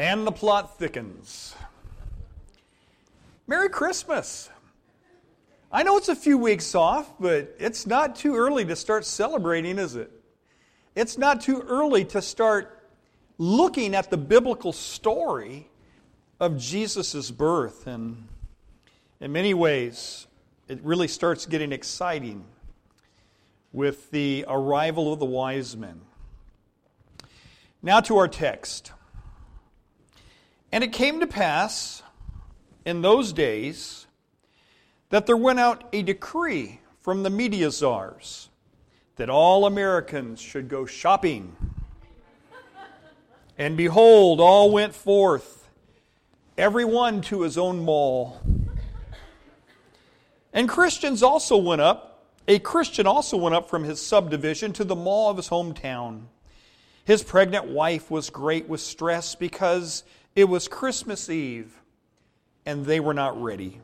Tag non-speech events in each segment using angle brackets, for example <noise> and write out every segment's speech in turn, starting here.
And the plot thickens. Merry Christmas. I know it's a few weeks off, but it's not too early to start celebrating, is it? It's not too early to start looking at the biblical story of Jesus' birth. And in many ways, it really starts getting exciting with the arrival of the wise men. Now to our text. And it came to pass in those days that there went out a decree from the media czars that all Americans should go shopping. And behold, all went forth, every one to his own mall. And Christians also went up, a Christian also went up from his subdivision to the mall of his hometown. His pregnant wife was great with stress because it was Christmas Eve and they were not ready.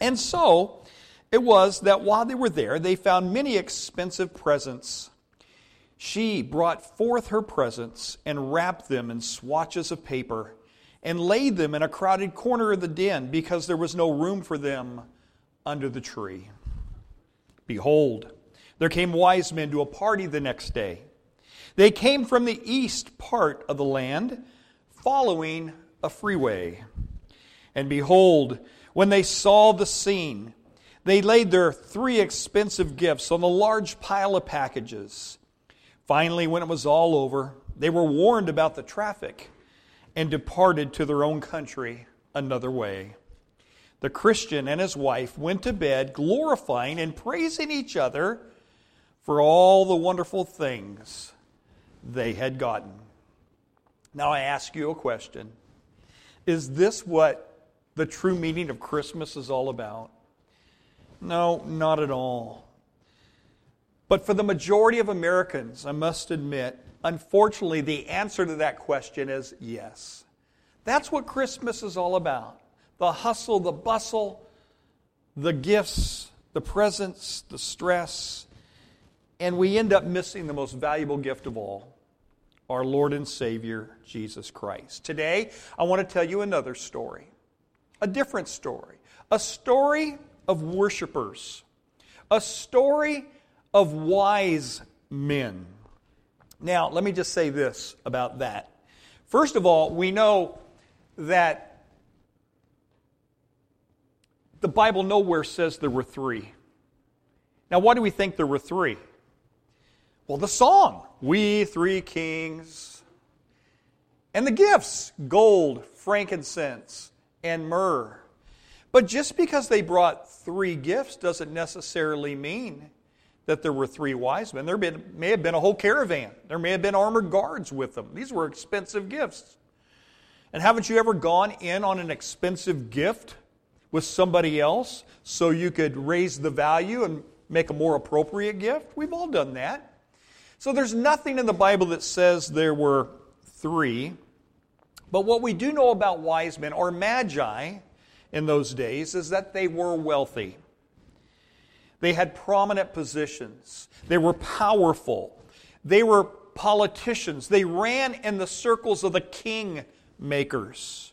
And so it was that while they were there, they found many expensive presents. She brought forth her presents and wrapped them in swatches of paper and laid them in a crowded corner of the den because there was no room for them under the tree. Behold, there came wise men to a party the next day. They came from the east part of the land, following a freeway. And behold, when they saw the scene, they laid their three expensive gifts on the large pile of packages. Finally, when it was all over, they were warned about the traffic and departed to their own country another way. The Christian and his wife went to bed, glorifying and praising each other for all the wonderful things they had gotten. Now, I ask you a question Is this what the true meaning of Christmas is all about? No, not at all. But for the majority of Americans, I must admit, unfortunately, the answer to that question is yes. That's what Christmas is all about the hustle, the bustle, the gifts, the presents, the stress, and we end up missing the most valuable gift of all our Lord and Savior, Jesus Christ. Today, I want to tell you another story a different story, a story of worshipers, a story of wise men. Now, let me just say this about that. First of all, we know that the Bible nowhere says there were three. Now, why do we think there were three? Well, the song, We Three Kings, and the gifts, gold, frankincense, and myrrh. But just because they brought three gifts doesn't necessarily mean that there were three wise men. There may have been a whole caravan, there may have been armored guards with them. These were expensive gifts. And haven't you ever gone in on an expensive gift with somebody else so you could raise the value and make a more appropriate gift? We've all done that. So there's nothing in the Bible that says there were three. But what we do know about wise men, or magi in those days, is that they were wealthy. They had prominent positions. They were powerful. They were politicians. They ran in the circles of the king makers.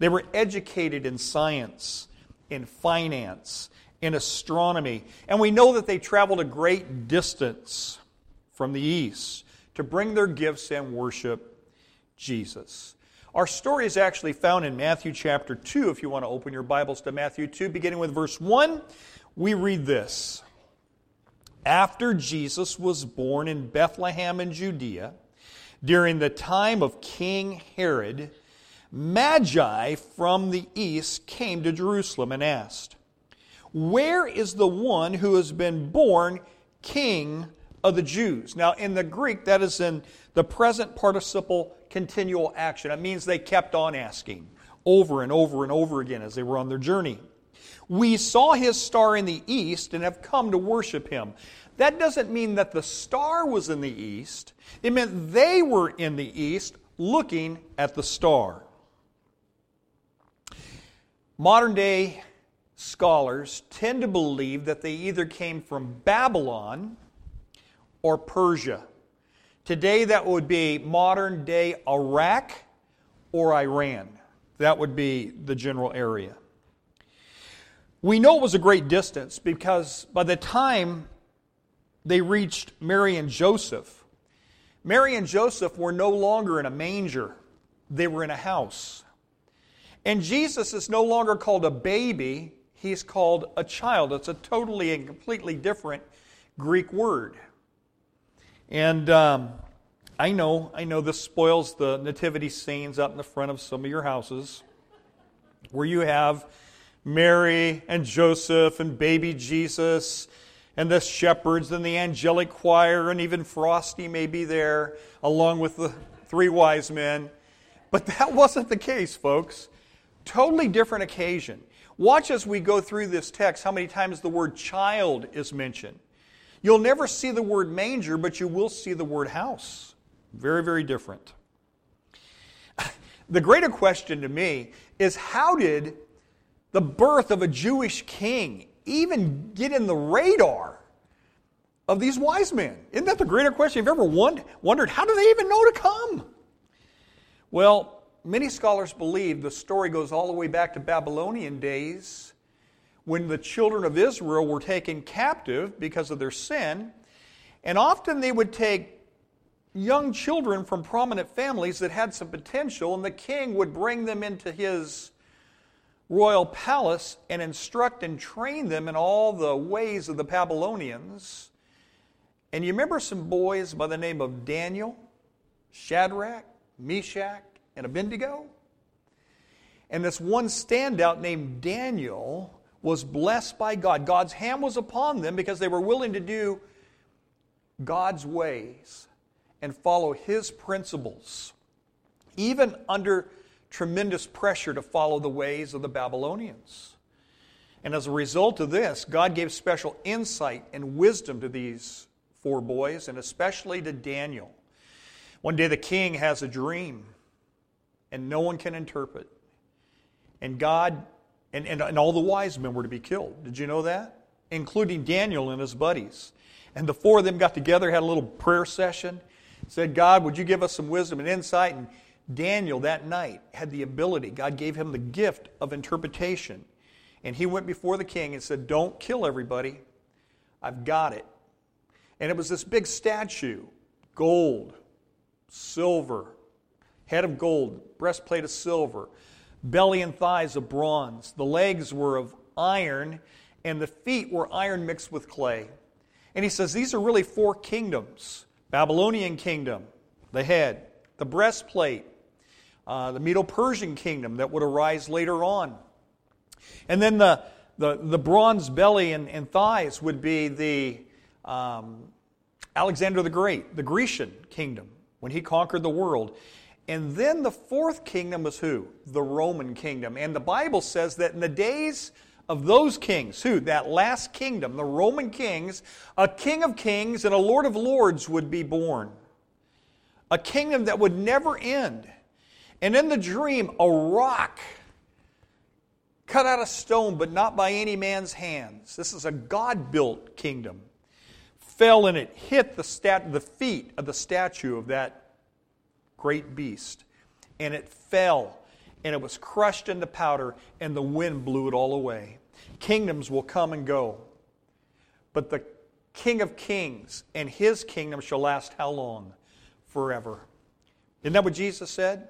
They were educated in science, in finance, in astronomy. And we know that they traveled a great distance from the east to bring their gifts and worship Jesus. Our story is actually found in Matthew chapter 2. If you want to open your Bibles to Matthew 2, beginning with verse 1, we read this. After Jesus was born in Bethlehem in Judea, during the time of King Herod, Magi from the east came to Jerusalem and asked, Where is the one who has been born king of the Jews? Now, in the Greek, that is in the present participle continual action. It means they kept on asking over and over and over again as they were on their journey. We saw his star in the east and have come to worship him. That doesn't mean that the star was in the east, it meant they were in the east looking at the star. Modern day scholars tend to believe that they either came from Babylon or Persia. Today, that would be modern day Iraq or Iran. That would be the general area. We know it was a great distance because by the time they reached Mary and Joseph, Mary and Joseph were no longer in a manger, they were in a house. And Jesus is no longer called a baby, he's called a child. It's a totally and completely different Greek word. And um, I know, I know this spoils the nativity scenes out in the front of some of your houses where you have Mary and Joseph and baby Jesus and the shepherds and the angelic choir and even Frosty may be there along with the three wise men. But that <laughs> wasn't the case, folks. Totally different occasion. Watch as we go through this text how many times the word child is mentioned. You'll never see the word manger, but you will see the word house. Very, very different. <laughs> The greater question to me is how did the birth of a Jewish king even get in the radar of these wise men? Isn't that the greater question? You've ever wondered how do they even know to come? Well, many scholars believe the story goes all the way back to Babylonian days when the children of Israel were taken captive because of their sin. And often they would take young children from prominent families that had some potential, and the king would bring them into his royal palace and instruct and train them in all the ways of the Babylonians. And you remember some boys by the name of Daniel, Shadrach, Meshach, and Abednego? And this one standout named Daniel was blessed by God. God's hand was upon them because they were willing to do God's ways and follow His principles, even under tremendous pressure to follow the ways of the Babylonians. And as a result of this, God gave special insight and wisdom to these four boys, and especially to Daniel. One day the king has a dream, and no one can interpret. And God, and, and, and all the wise men were to be killed. Did you know that? Including Daniel and his buddies. And the four of them got together, had a little prayer session, said, God, would you give us some wisdom and insight? And Daniel that night had the ability, God gave him the gift of interpretation. And he went before the king and said, Don't kill everybody. I've got it. And it was this big statue gold, silver, head of gold, breastplate of silver, belly and thighs of bronze. The legs were of iron, and the feet were iron mixed with clay. And he says, These are really four kingdoms Babylonian kingdom, the head, the breastplate, uh, the Medo Persian kingdom that would arise later on. And then the, the, the bronze belly and, and thighs would be the um, Alexander the Great, the Grecian kingdom, when he conquered the world. And then the fourth kingdom was who? The Roman kingdom. And the Bible says that in the days of those kings, who? That last kingdom, the Roman kings, a king of kings and a lord of lords would be born. A kingdom that would never end. And in the dream, a rock cut out of stone, but not by any man's hands. This is a God built kingdom. Fell and it hit the, stat- the feet of the statue of that great beast. And it fell and it was crushed into powder, and the wind blew it all away. Kingdoms will come and go. But the King of Kings and his kingdom shall last how long? Forever. Isn't that what Jesus said?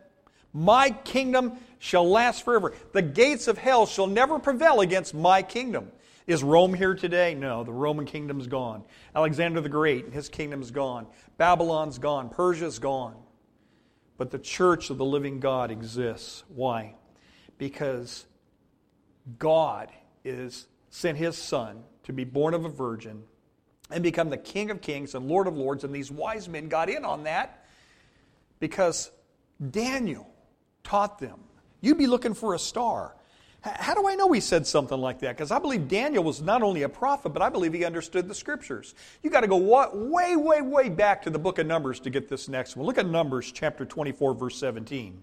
My kingdom shall last forever. The gates of hell shall never prevail against my kingdom. Is Rome here today? No, the Roman kingdom's gone. Alexander the Great, and his kingdom's gone. Babylon's gone. Persia's gone. But the church of the living God exists. Why? Because God is sent his son to be born of a virgin and become the King of Kings and Lord of Lords. And these wise men got in on that because Daniel taught them. You'd be looking for a star. How do I know he said something like that? Because I believe Daniel was not only a prophet, but I believe he understood the scriptures. You got to go way, way, way back to the book of Numbers to get this next one. Look at Numbers chapter 24, verse 17.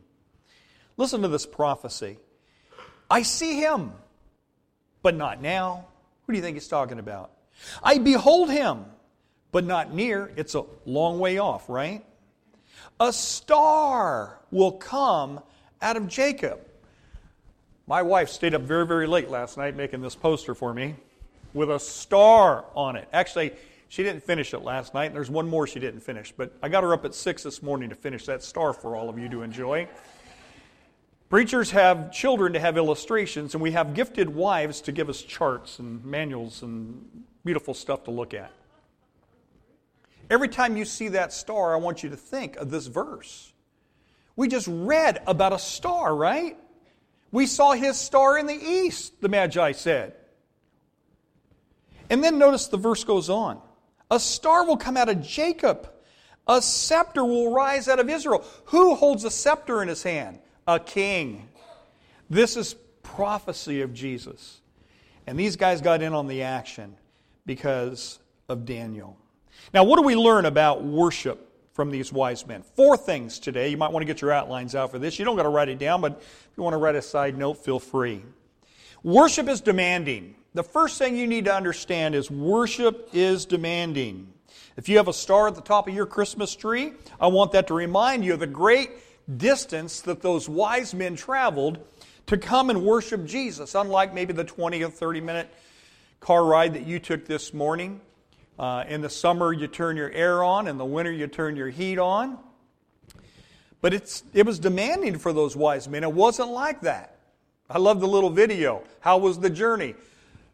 Listen to this prophecy. I see him but not now. Who do you think he's talking about? I behold him, but not near. It's a long way off, right? A star will come out of Jacob. My wife stayed up very, very late last night making this poster for me with a star on it. Actually, she didn't finish it last night, and there's one more she didn't finish, but I got her up at 6 this morning to finish that star for all of you to enjoy. Preachers have children to have illustrations, and we have gifted wives to give us charts and manuals and beautiful stuff to look at. Every time you see that star, I want you to think of this verse. We just read about a star, right? We saw his star in the east, the Magi said. And then notice the verse goes on. A star will come out of Jacob. A scepter will rise out of Israel. Who holds a scepter in his hand? A king. This is prophecy of Jesus. And these guys got in on the action because of Daniel. Now, what do we learn about worship from these wise men? Four things today. You might want to get your outlines out for this. You don't got to write it down, but if you want to write a side note, feel free. Worship is demanding. The first thing you need to understand is worship is demanding. If you have a star at the top of your Christmas tree, I want that to remind you of the great distance that those wise men traveled to come and worship Jesus, unlike maybe the 20 or 30 minute car ride that you took this morning. Uh, in the summer, you turn your air on. In the winter, you turn your heat on. But it's, it was demanding for those wise men. It wasn't like that. I love the little video. How was the journey?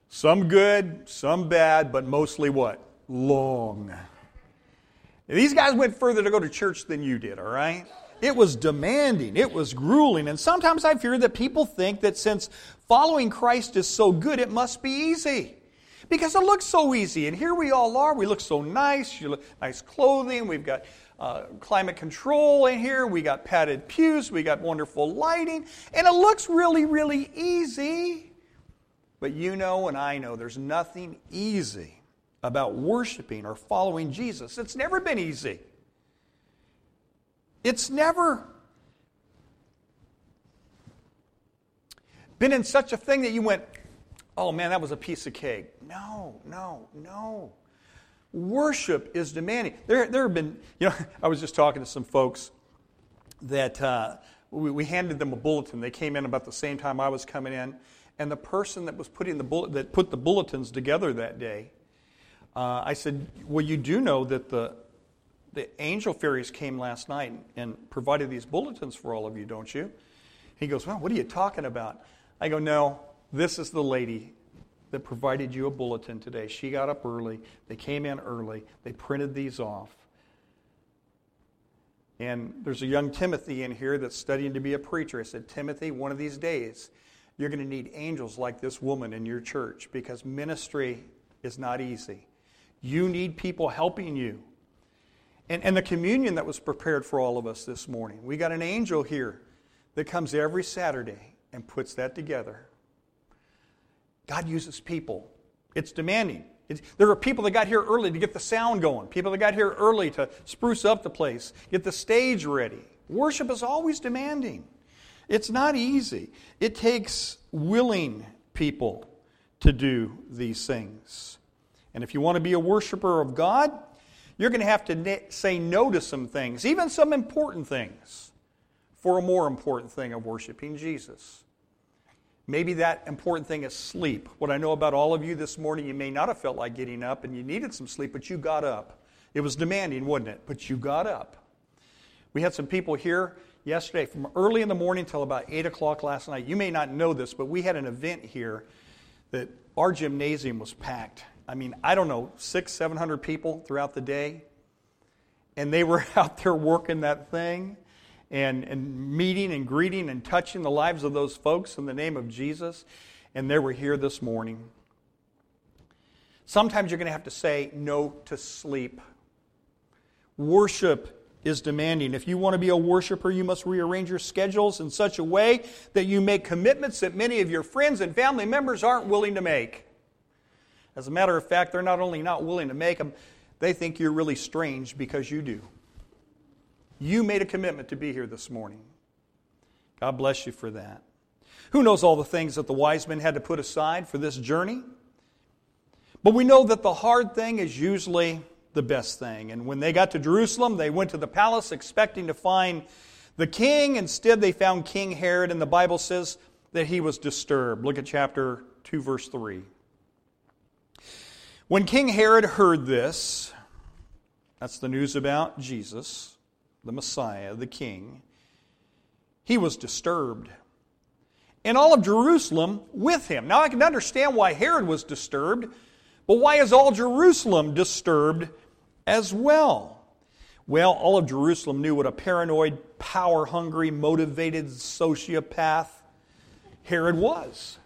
Some good, some bad, but mostly what? Long. These guys went further to go to church than you did, all right? It was demanding, it was grueling, and sometimes I fear that people think that since following Christ is so good, it must be easy because it looks so easy. And here we all are. We look so nice. You look nice clothing. We've got uh, climate control in here. We got padded pews. We got wonderful lighting, and it looks really, really easy. But you know, and I know, there's nothing easy about worshiping or following Jesus. It's never been easy. It's never been in such a thing that you went, oh man, that was a piece of cake. No, no, no. Worship is demanding. There, there have been, <laughs> you know, I was just talking to some folks that uh, we, we, handed them a bulletin. They came in about the same time I was coming in, and the person that was putting the bullet, that put the bulletins together that day, uh, I said, "Well, you do know that the the angel fairies came last night and provided these bulletins for all of you, don't you?" He goes, "Well, what are you talking about?" I go, "No, this is the lady that provided you a bulletin today. She got up early. They came in early. They printed these off. And there's a young Timothy in here that's studying to be a preacher. I said, Timothy, one of these days, you're going to need angels like this woman in your church because ministry is not easy. You need people helping you. And, and the communion that was prepared for all of us this morning, we got an angel here that comes every Saturday and puts that together God uses people. It's demanding. It's, there are people that got here early to get the sound going, people that got here early to spruce up the place, get the stage ready. Worship is always demanding. It's not easy. It takes willing people to do these things. And if you want to be a worshiper of God, you're going to have to say no to some things, even some important things, for a more important thing of worshiping Jesus. Maybe that important thing is sleep. What I know about all of you this morning, you may not have felt like getting up and you needed some sleep, but you got up. It was demanding, wasn't it? But you got up. We had some people here yesterday from early in the morning till about 8 o'clock last night. You may not know this, but we had an event here that our gymnasium was packed. I mean, I don't know, six, 700 people throughout the day. And they were <laughs> out there working that thing and, and meeting and greeting and touching the lives of those folks in the name of Jesus. And they were here this morning. Sometimes you're going to have to say no to sleep. Worship is demanding. If you want to be a worshiper, you must rearrange your schedules in such a way that you make commitments that many of your friends and family members aren't willing to make. As a matter of fact, they're not only not willing to make them, they think you're really strange because you do. You made a commitment to be here this morning. God bless you for that. Who knows all the things that the wise men had to put aside for this journey? But we know that the hard thing is usually the best thing. And when they got to Jerusalem, they went to the palace expecting to find The king, instead, they found King Herod, and the Bible says that he was disturbed. Look at chapter 2, verse 3. When King Herod heard this, that's the news about Jesus, the Messiah, the King, he was disturbed. And all of Jerusalem with him. Now I can understand why Herod was disturbed, but why is all Jerusalem disturbed as well? Well, all of Jerusalem knew what a paranoid, power hungry, motivated sociopath Herod was.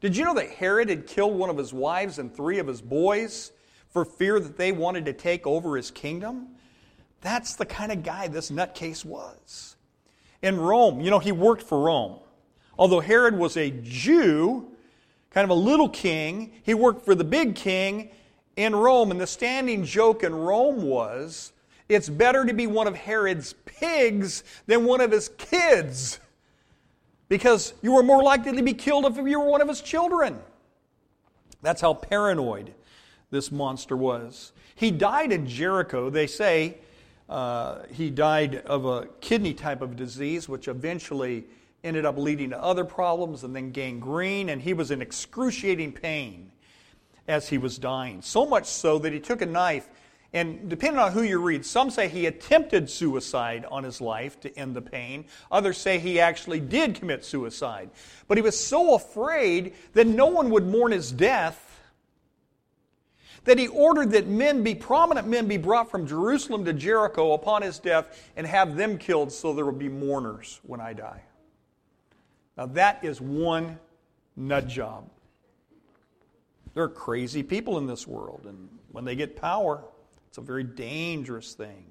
Did you know that Herod had killed one of his wives and three of his boys for fear that they wanted to take over his kingdom? That's the kind of guy this nutcase was. In Rome, you know, he worked for Rome. Although Herod was a Jew, kind of a little king, he worked for the big king in Rome. And the standing joke in Rome was it's better to be one of Herod's pigs than one of his kids because you were more likely to be killed if you were one of his children. That's how paranoid this monster was. He died in Jericho. They say uh, he died of a kidney type of disease, which eventually ended up leading to other problems and then gangrene, and he was in excruciating pain as he was dying. So much so that he took a knife and depending on who you read, some say he attempted suicide on his life to end the pain. Others say he actually did commit suicide. But he was so afraid that no one would mourn his death that he ordered that men be prominent men be brought from Jerusalem to Jericho upon his death and have them killed so there will be mourners when I die. Now that is one nut job. There are crazy people in this world, and when they get power, it's a very dangerous thing.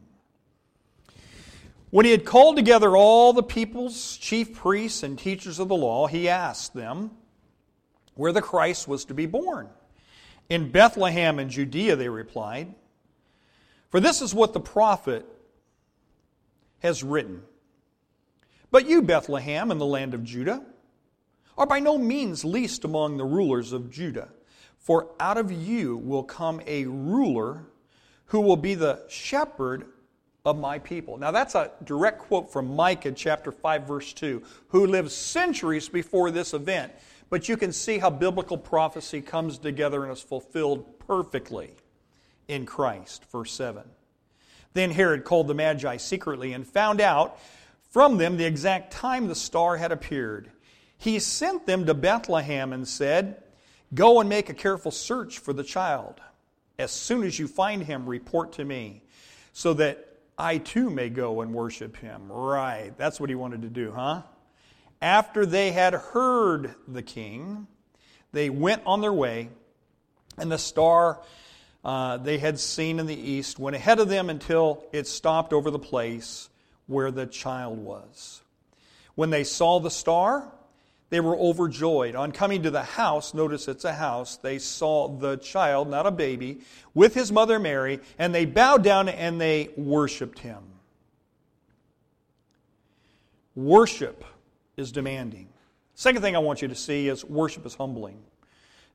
When he had called together all the people's chief priests and teachers of the law, he asked them where the Christ was to be born. In Bethlehem in Judea, they replied. For this is what the prophet has written. But you, Bethlehem, in the land of Judah, are by no means least among the rulers of Judah, for out of you will come a ruler who will be the shepherd of my people. Now, that's a direct quote from Micah chapter 5, verse 2, who lived centuries before this event. But you can see how biblical prophecy comes together and is fulfilled perfectly in Christ. Verse 7. Then Herod called the Magi secretly and found out from them the exact time the star had appeared. He sent them to Bethlehem and said, Go and make a careful search for the child. As soon as you find him, report to me, so that I too may go and worship him. Right, that's what he wanted to do, huh? After they had heard the king, they went on their way, and the star uh, they had seen in the east went ahead of them until it stopped over the place where the child was. When they saw the star, they were overjoyed. On coming to the house, notice it's a house, they saw the child, not a baby, with his mother Mary, and they bowed down and they worshiped him. Worship is demanding. Second thing I want you to see is worship is humbling.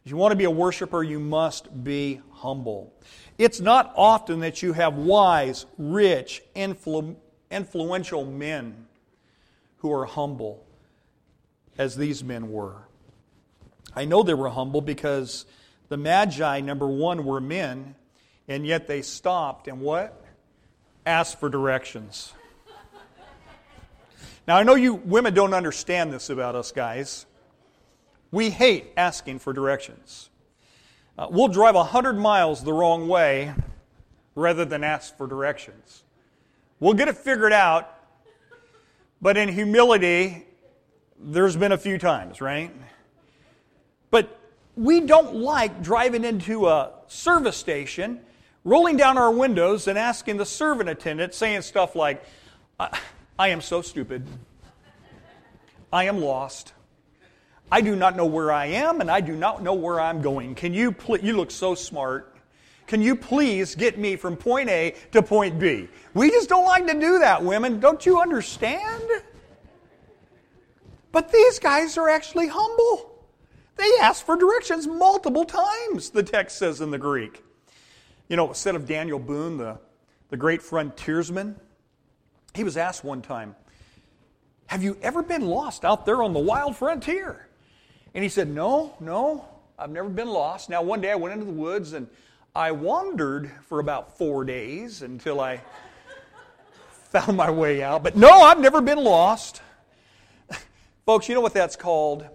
If you want to be a worshiper, you must be humble. It's not often that you have wise, rich, influ- influential men who are humble as these men were. I know they were humble because the Magi, number one, were men, and yet they stopped and what? Asked for directions. Now, I know you women don't understand this about us guys. We hate asking for directions. Uh, we'll drive 100 miles the wrong way rather than ask for directions. We'll get it figured out, but in humility there's been a few times, right? But we don't like driving into a service station, rolling down our windows, and asking the servant attendant, saying stuff like, I, am so stupid. I am lost. I do not know where I am, and I do not know where I'm going. Can you, pl- you look so smart. Can you please get me from point A to point B? We just don't like to do that, women. Don't you understand? But these guys are actually humble. They ask for directions multiple times, the text says in the Greek. You know, instead of Daniel Boone, the, the great frontiersman, He was asked one time, Have you ever been lost out there on the wild frontier? And he said, No, no, I've never been lost. Now, one day I went into the woods and I wandered for about four days until I <laughs> found my way out. But no, I've never been lost. <laughs> Folks, you know what that's called?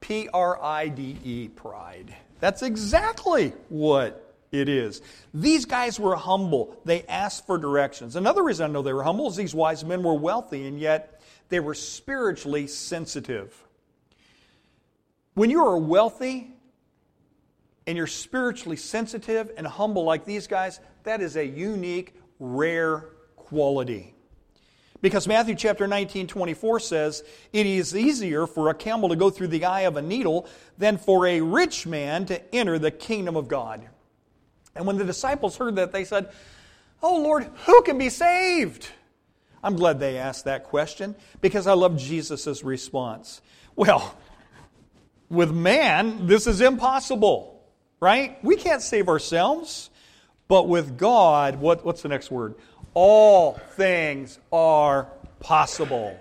P R I D E, pride. That's exactly what it is. These guys were humble. They asked for directions. Another reason I know they were humble is these wise men were wealthy, and yet they were spiritually sensitive. When you are wealthy and you're spiritually sensitive and humble like these guys, that is a unique, rare quality. Because Matthew chapter 19, 24 says, It is easier for a camel to go through the eye of a needle than for a rich man to enter the kingdom of God. And when the disciples heard that, they said, Oh Lord, who can be saved? I'm glad they asked that question because I love Jesus' response. Well, with man, this is impossible, right? We can't save ourselves. But with God, what, what's the next word? All things are possible.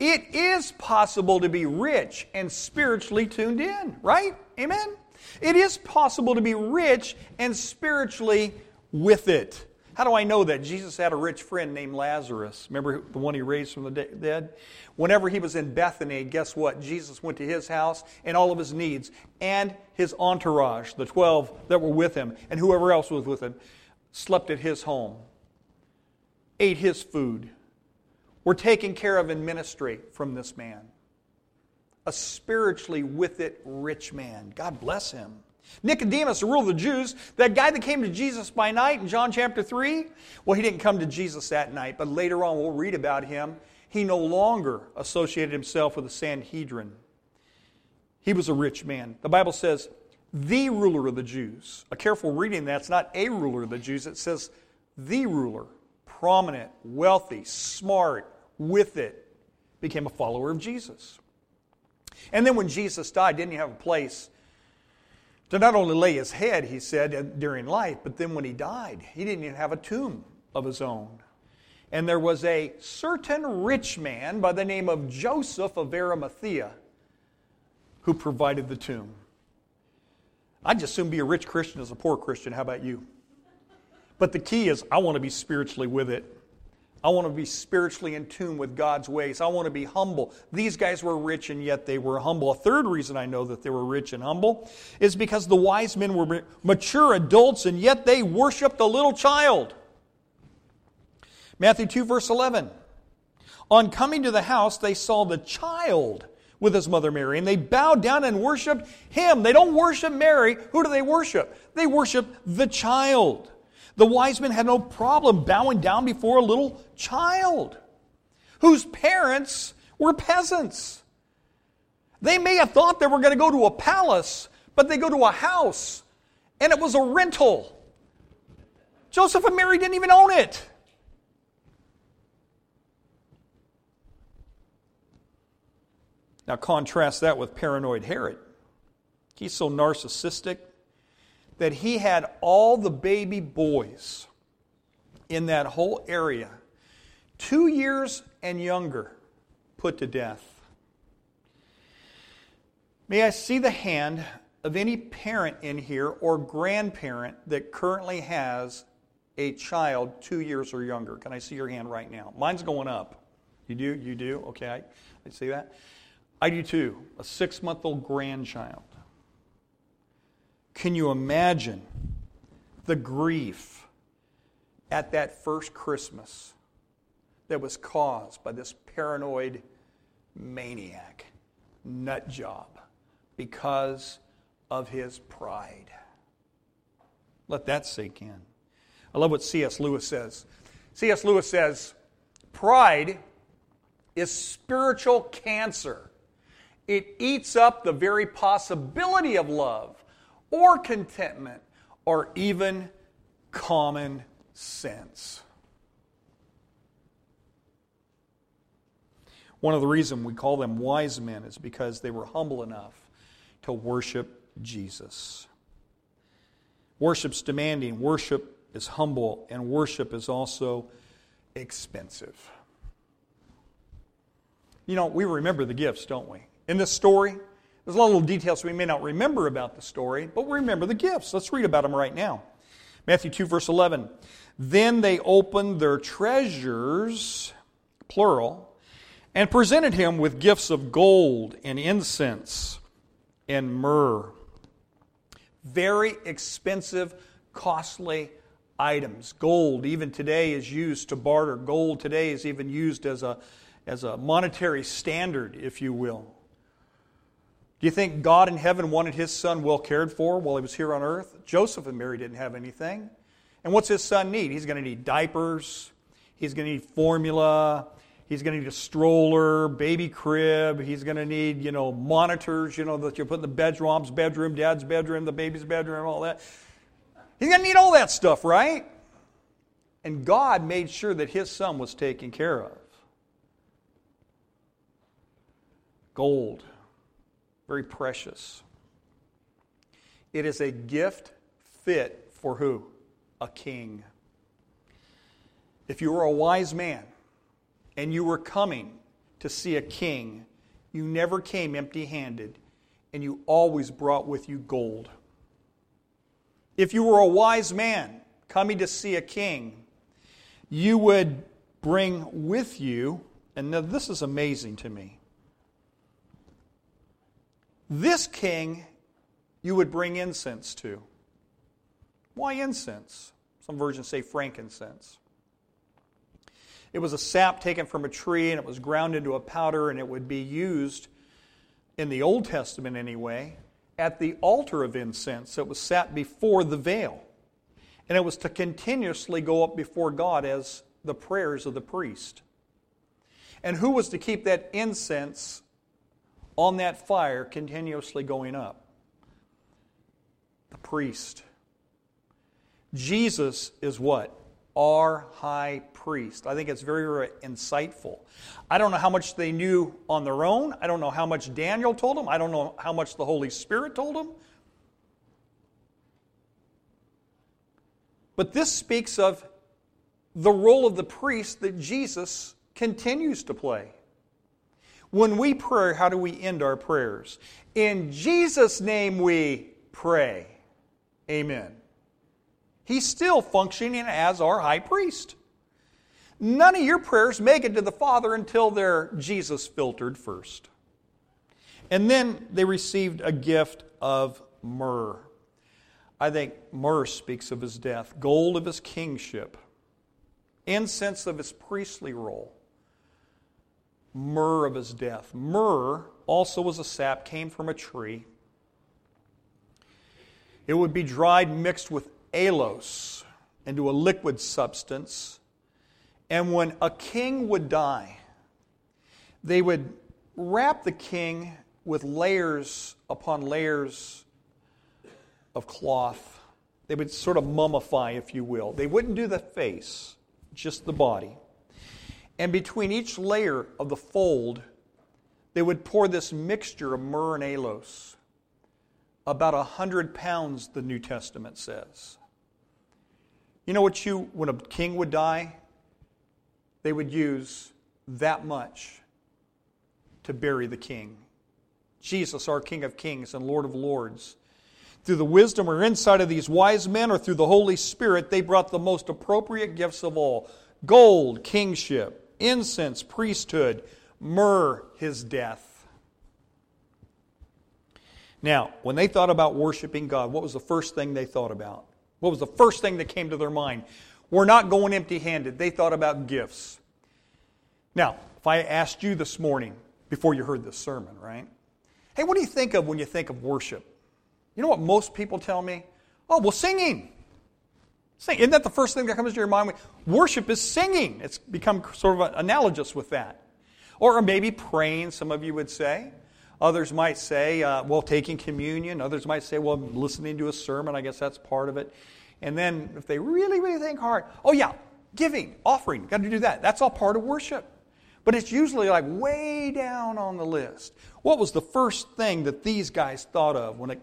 It is possible to be rich and spiritually tuned in, right? Amen? It is possible to be rich and spiritually with it. How do I know that? Jesus had a rich friend named Lazarus. Remember the one he raised from the dead? Whenever he was in Bethany, guess what? Jesus went to his house and all of his needs and his entourage, the 12 that were with him, and whoever else was with him, slept at his home, ate his food, were taken care of in ministry from this man a spiritually with it rich man. God bless him. Nicodemus, the ruler of the Jews, that guy that came to Jesus by night in John chapter 3, well, he didn't come to Jesus that night, but later on we'll read about him. He no longer associated himself with the Sanhedrin. He was a rich man. The Bible says, the ruler of the Jews. A careful reading that's not a ruler of the Jews, it says the ruler, prominent, wealthy, smart, with it, became a follower of Jesus. And then when Jesus died, didn't he have a place to not only lay his head, he said, during life, but then when he died, he didn't even have a tomb of his own. And there was a certain rich man by the name of Joseph of Arimathea who provided the tomb. I'd just soon be a rich Christian as a poor Christian. How about you? But the key is, I want to be spiritually with it. I want to be spiritually in tune with God's ways. I want to be humble. These guys were rich and yet they were humble. A third reason I know that they were rich and humble is because the wise men were mature adults and yet they worshiped a little child. Matthew 2, verse 11. On coming to the house, they saw the child with his mother Mary, and they bowed down and worshiped him. They don't worship Mary. Who do they worship? They worship the child. The wise men had no problem bowing down before a little child whose parents were peasants. They may have thought they were going to go to a palace, but they go to a house, and it was a rental. Joseph and Mary didn't even own it. Now, contrast that with paranoid Herod. He's so narcissistic, that he had all the baby boys in that whole area, two years and younger, put to death. May I see the hand of any parent in here or grandparent that currently has a child two years or younger? Can I see your hand right now? Mine's going up. You do? You do? Okay, I, I see that. I do too. A six month old grandchild. Can you imagine the grief at that first Christmas that was caused by this paranoid maniac, nut job, because of his pride? Let that sink in. I love what C.S. Lewis says. C.S. Lewis says, Pride is spiritual cancer. It eats up the very possibility of love or contentment or even common sense. One of the reasons we call them wise men is because they were humble enough to worship Jesus. Worship's demanding, worship is humble, and worship is also expensive. you know, we remember the gifts, don't we? In this story, there's a lot of little details we may not remember about the story, but we remember the gifts. Let's read about them right now. Matthew 2, verse 11. Then they opened their treasures, plural, and presented him with gifts of gold and incense and myrrh. Very expensive, costly items. Gold, even today, is used to barter. Gold today is even used as a, as a monetary standard, if you will. Do you think God in heaven wanted his son well cared for while he was here on earth? Joseph and Mary didn't have anything. And what's his son need? He's going to need diapers, he's going to need formula, he's going to need a stroller, baby crib, he's going to need, you know, monitors, you know, that you put in the bedrooms, bedroom, dad's bedroom, the baby's bedroom, all that. He's going to need all that stuff, right? And God made sure that his son was taken care of. Gold, very precious. It is a gift fit for who? A king. If you were a wise man and you were coming to see a king, you never came empty handed and you always brought with you gold. If you were a wise man coming to see a king, you would bring with you, and now this is amazing to me. This king you would bring incense to. Why incense? Some versions say frankincense. It was a sap taken from a tree and it was ground into a powder and it would be used in the Old Testament anyway at the altar of incense that was sat before the veil. And it was to continuously go up before God as the prayers of the priest. And who was to keep that incense on that fire continuously going up? The priest. Jesus is what? Our high priest. I think it's very, very insightful. I don't know how much they knew on their own. I don't know how much Daniel told them. I don't know how much the Holy Spirit told them. But this speaks of the role of the priest that Jesus continues to play. When we pray, how do we end our prayers? In Jesus' name we pray. Amen. He's still functioning as our high priest. None of your prayers make it to the Father until they're Jesus filtered first. And then they received a gift of myrrh. I think myrrh speaks of his death, gold of his kingship, incense of his priestly role, myrrh of his death. Myrrh also was a sap, came from a tree. It would be dried, mixed with aloes into a liquid substance. And when a king would die, they would wrap the king with layers upon layers of cloth. They would sort of mummify, if you will. They wouldn't do the face, just the body. And between each layer of the fold, they would pour this mixture of myrrh and aloes. About a hundred pounds, the New Testament says. You know what you, when a king would die, they would use that much to bury the king. Jesus, our King of Kings and Lord of Lords. Through the wisdom or insight of these wise men or through the Holy Spirit, they brought the most appropriate gifts of all gold, kingship, incense, priesthood, myrrh, his death. Now, when they thought about worshiping God, what was the first thing they thought about? What was the first thing that came to their mind? We're not going empty handed. They thought about gifts. Now, if I asked you this morning, before you heard this sermon, right? Hey, what do you think of when you think of worship? You know what most people tell me? Oh, well, singing. Sing. Isn't that the first thing that comes to your mind? Worship is singing. It's become sort of analogous with that. Or maybe praying, some of you would say. Others might say, uh, well, taking communion. Others might say, well, listening to a sermon. I guess that's part of it. And then if they really, really think hard, oh, yeah, giving, offering, got to do that. That's all part of worship. But it's usually like way down on the list. What was the first thing that these guys thought of when, it,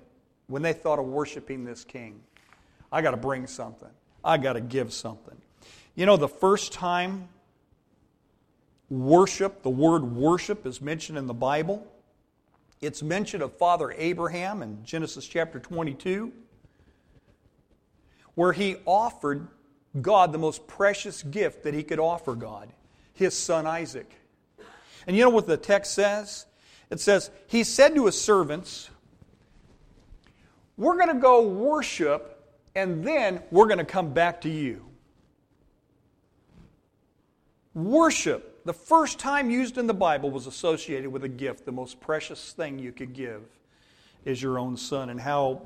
when they thought of worshiping this king? I got to bring something, I got to give something. You know, the first time worship. The word worship is mentioned in the Bible. It's mentioned of Father Abraham in Genesis chapter 22, where he offered God the most precious gift that he could offer God his son Isaac. And you know what the text says? It says, He said to his servants, We're going to go worship, and then we're going to come back to you. Worship, the first time used in the Bible, was associated with a gift. The most precious thing you could give is your own son, and how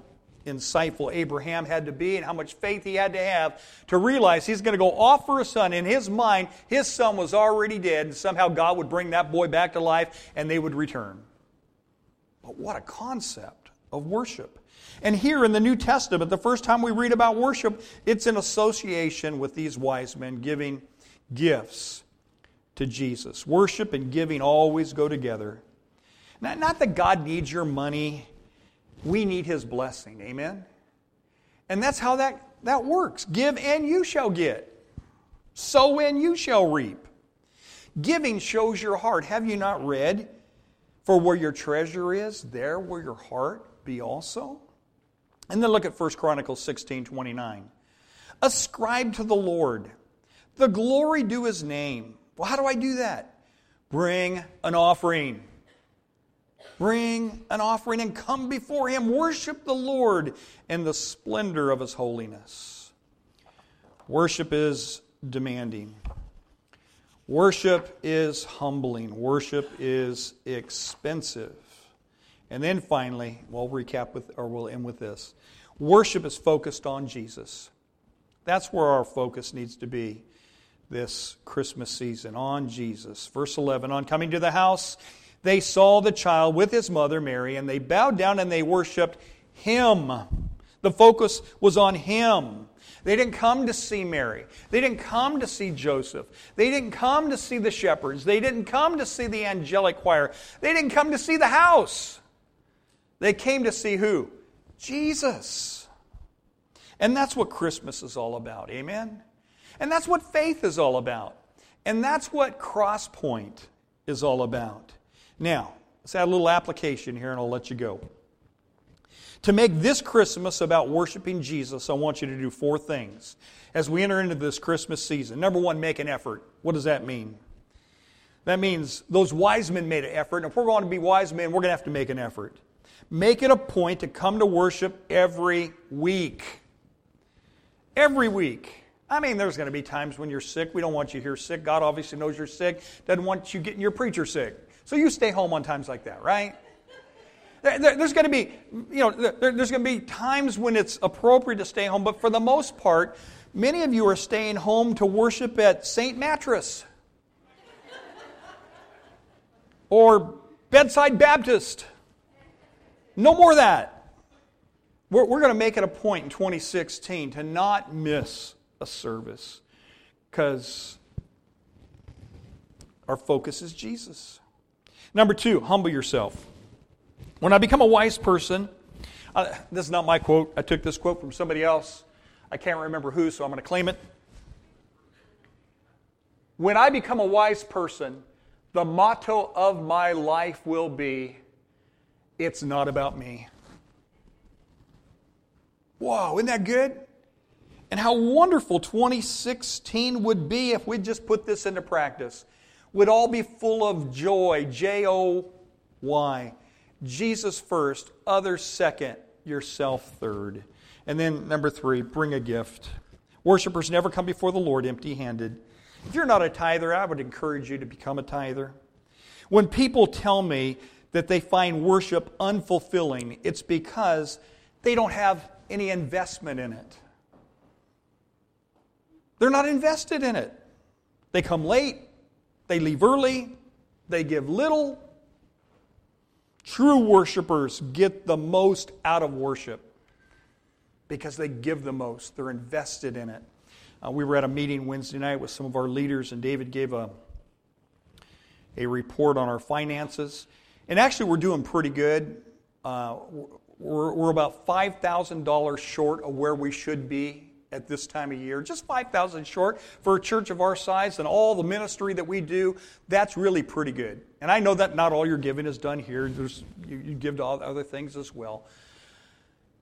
insightful Abraham had to be and how much faith he had to have to realize he's going to go offer a son. In his mind, his son was already dead, and somehow God would bring that boy back to life and they would return. But what a concept of worship. And here in the New Testament, the first time we read about worship, it's in association with these wise men giving gifts to Jesus. Worship and giving always go together. Not, that God needs your money we need His blessing. Amen? And that's how that, that works. Give and you shall get. Sow and you shall reap. Giving shows your heart. Have you not read? For where your treasure is, there will your heart be also. And then look at 1 Chronicles 16 29. Ascribe to the Lord the glory due his name. Well, how do I do that? Bring an offering. Bring an offering and come before Him. Worship the Lord in the splendor of His holiness. Worship is demanding. Worship is humbling. Worship is expensive. And then finally, we'll recap with, or we'll end with this. Worship is focused on Jesus. That's where our focus needs to be this Christmas season, on Jesus. Verse 11 On coming to the house, they saw the child with his mother Mary, and they bowed down and they worshiped him. The focus was on him. They didn't come to see Mary. They didn't come to see Joseph. They didn't come to see the shepherds. They didn't come to see the angelic choir. They didn't come to see the house. They came to see who? Jesus. And that's what Christmas is all about. Amen? And that's what faith is all about. And that's what Crosspoint is all about. Now, let's add a little application here and I'll let you go. To make this Christmas about worshiping Jesus, I want you to do four things as we enter into this Christmas season. Number one, make an effort. What does that mean? That means those wise men made an effort. And if we're going to be wise men, we're going to have to make an effort. Make it a point to come to worship every week. Every week. I mean, there's going to be times when you're sick. We don't want you here sick. God obviously knows you're sick, doesn't want you getting your preacher sick. So you stay home on times like that, right? There's going to be, you know, there's going to be times when it's appropriate to stay home, but for the most part, many of you are staying home to worship at St. Mattress or Bedside Baptist. No more of that. We're, we're going to make it a point in 2016 to not miss a service because our focus is Jesus. Number two, humble yourself. When I become a wise person, uh, this is not my quote. I took this quote from somebody else. I can't remember who, so I'm going to claim it. When I become a wise person, the motto of my life will be it's not about me. Whoa, isn't that good? And how wonderful 2016 would be if we just put this into practice would all be full of joy. J O Y. Jesus first, others second, yourself third. And then number three, bring a gift. Worshippers never come before the Lord empty handed. If you're not a tither, I would encourage you to become a tither. When people tell me that they find worship unfulfilling, it's because they don't have any investment in it. They're not invested in it. They come late, they leave early, they give little. True worshipers get the most out of worship because they give the most, they're invested in it. Uh, we were at a meeting Wednesday night with some of our leaders, and David gave a, a report on our finances. And actually, we're doing pretty good. Uh, we're, we're about $5,000 short of where we should be at this time of year. Just 5,000 short for a church of our size and all the ministry that we do. That's really pretty good. And I know that not all your giving is done here. There's, you, you give to all other things as well.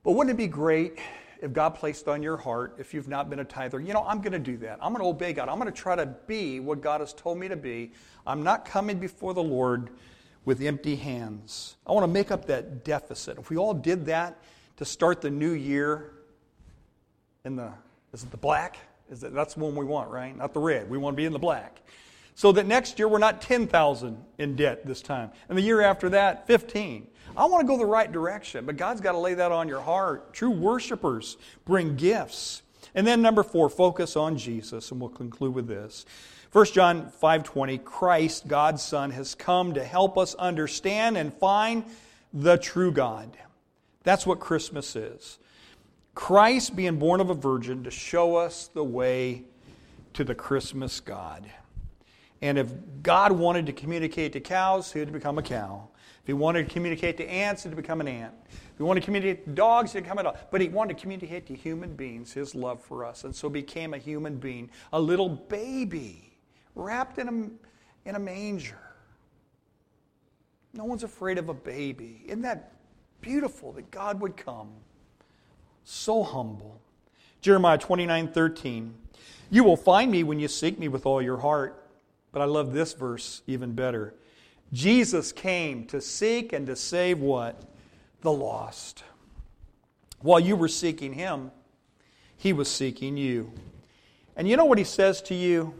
But wouldn't it be great if God placed on your heart, if you've not been a tither, you know, I'm going to do that. I'm going to obey God. I'm going to try to be what God has told me to be. I'm not coming before the Lord with empty hands. I want to make up that deficit. If we all did that to start the new year in the, is it the black? Is it, that's the one we want, right? Not the red. We want to be in the black. So that next year we're not 10,000 in debt this time. And the year after that, 15. I want to go the right direction, but God's got to lay that on your heart. True worshipers bring gifts. And then number four, focus on Jesus, and we'll conclude with this. 1 John 5:20 Christ God's son has come to help us understand and find the true God. That's what Christmas is. Christ being born of a virgin to show us the way to the Christmas God. And if God wanted to communicate to cows, he would become a cow. If he wanted to communicate to ants, he'd become an ant. If he wanted to communicate to dogs, he'd become a dog. But he wanted to communicate to human beings his love for us. And so became a human being, a little baby wrapped in a, in a manger. No one's afraid of a baby. Isn't that beautiful that God would come? So humble. Jeremiah 29 13. You will find me when you seek me with all your heart. But I love this verse even better. Jesus came to seek and to save what? The lost. While you were seeking him, he was seeking you. And you know what he says to you?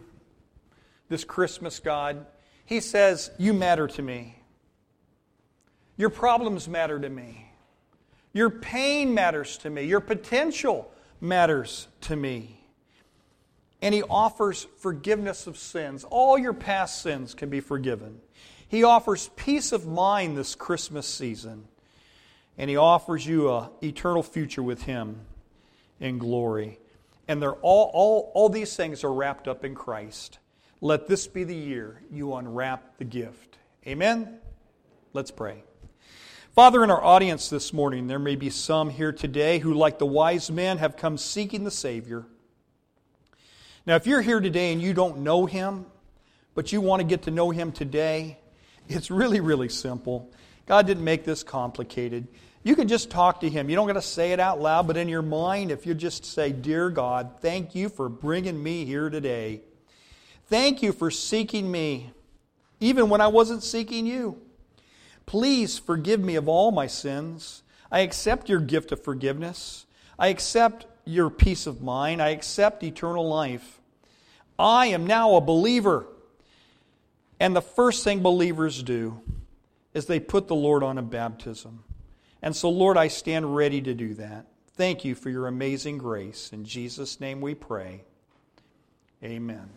This Christmas, God. He says, You matter to me. Your problems matter to me. Your pain matters to me. Your potential matters to me. And He offers forgiveness of sins. All your past sins can be forgiven. He offers peace of mind this Christmas season. And He offers you an eternal future with Him in glory. And they're all, all, all these things are wrapped up in Christ. Let this be the year you unwrap the gift. Amen? Let's pray. Father, in our audience this morning, there may be some here today who, like the wise men, have come seeking the Savior. Now, if you're here today and you don't know Him, but you want to get to know Him today, it's really, really simple. God didn't make this complicated. You can just talk to Him. You don't got to say it out loud, but in your mind, if you just say, Dear God, thank you for bringing me here today. Thank you for seeking me, even when I wasn't seeking you. Please forgive me of all my sins. I accept your gift of forgiveness. I accept your peace of mind. I accept eternal life. I am now a believer. And the first thing believers do is they put the Lord on a baptism. And so, Lord, I stand ready to do that. Thank you for your amazing grace. In Jesus' name we pray. Amen.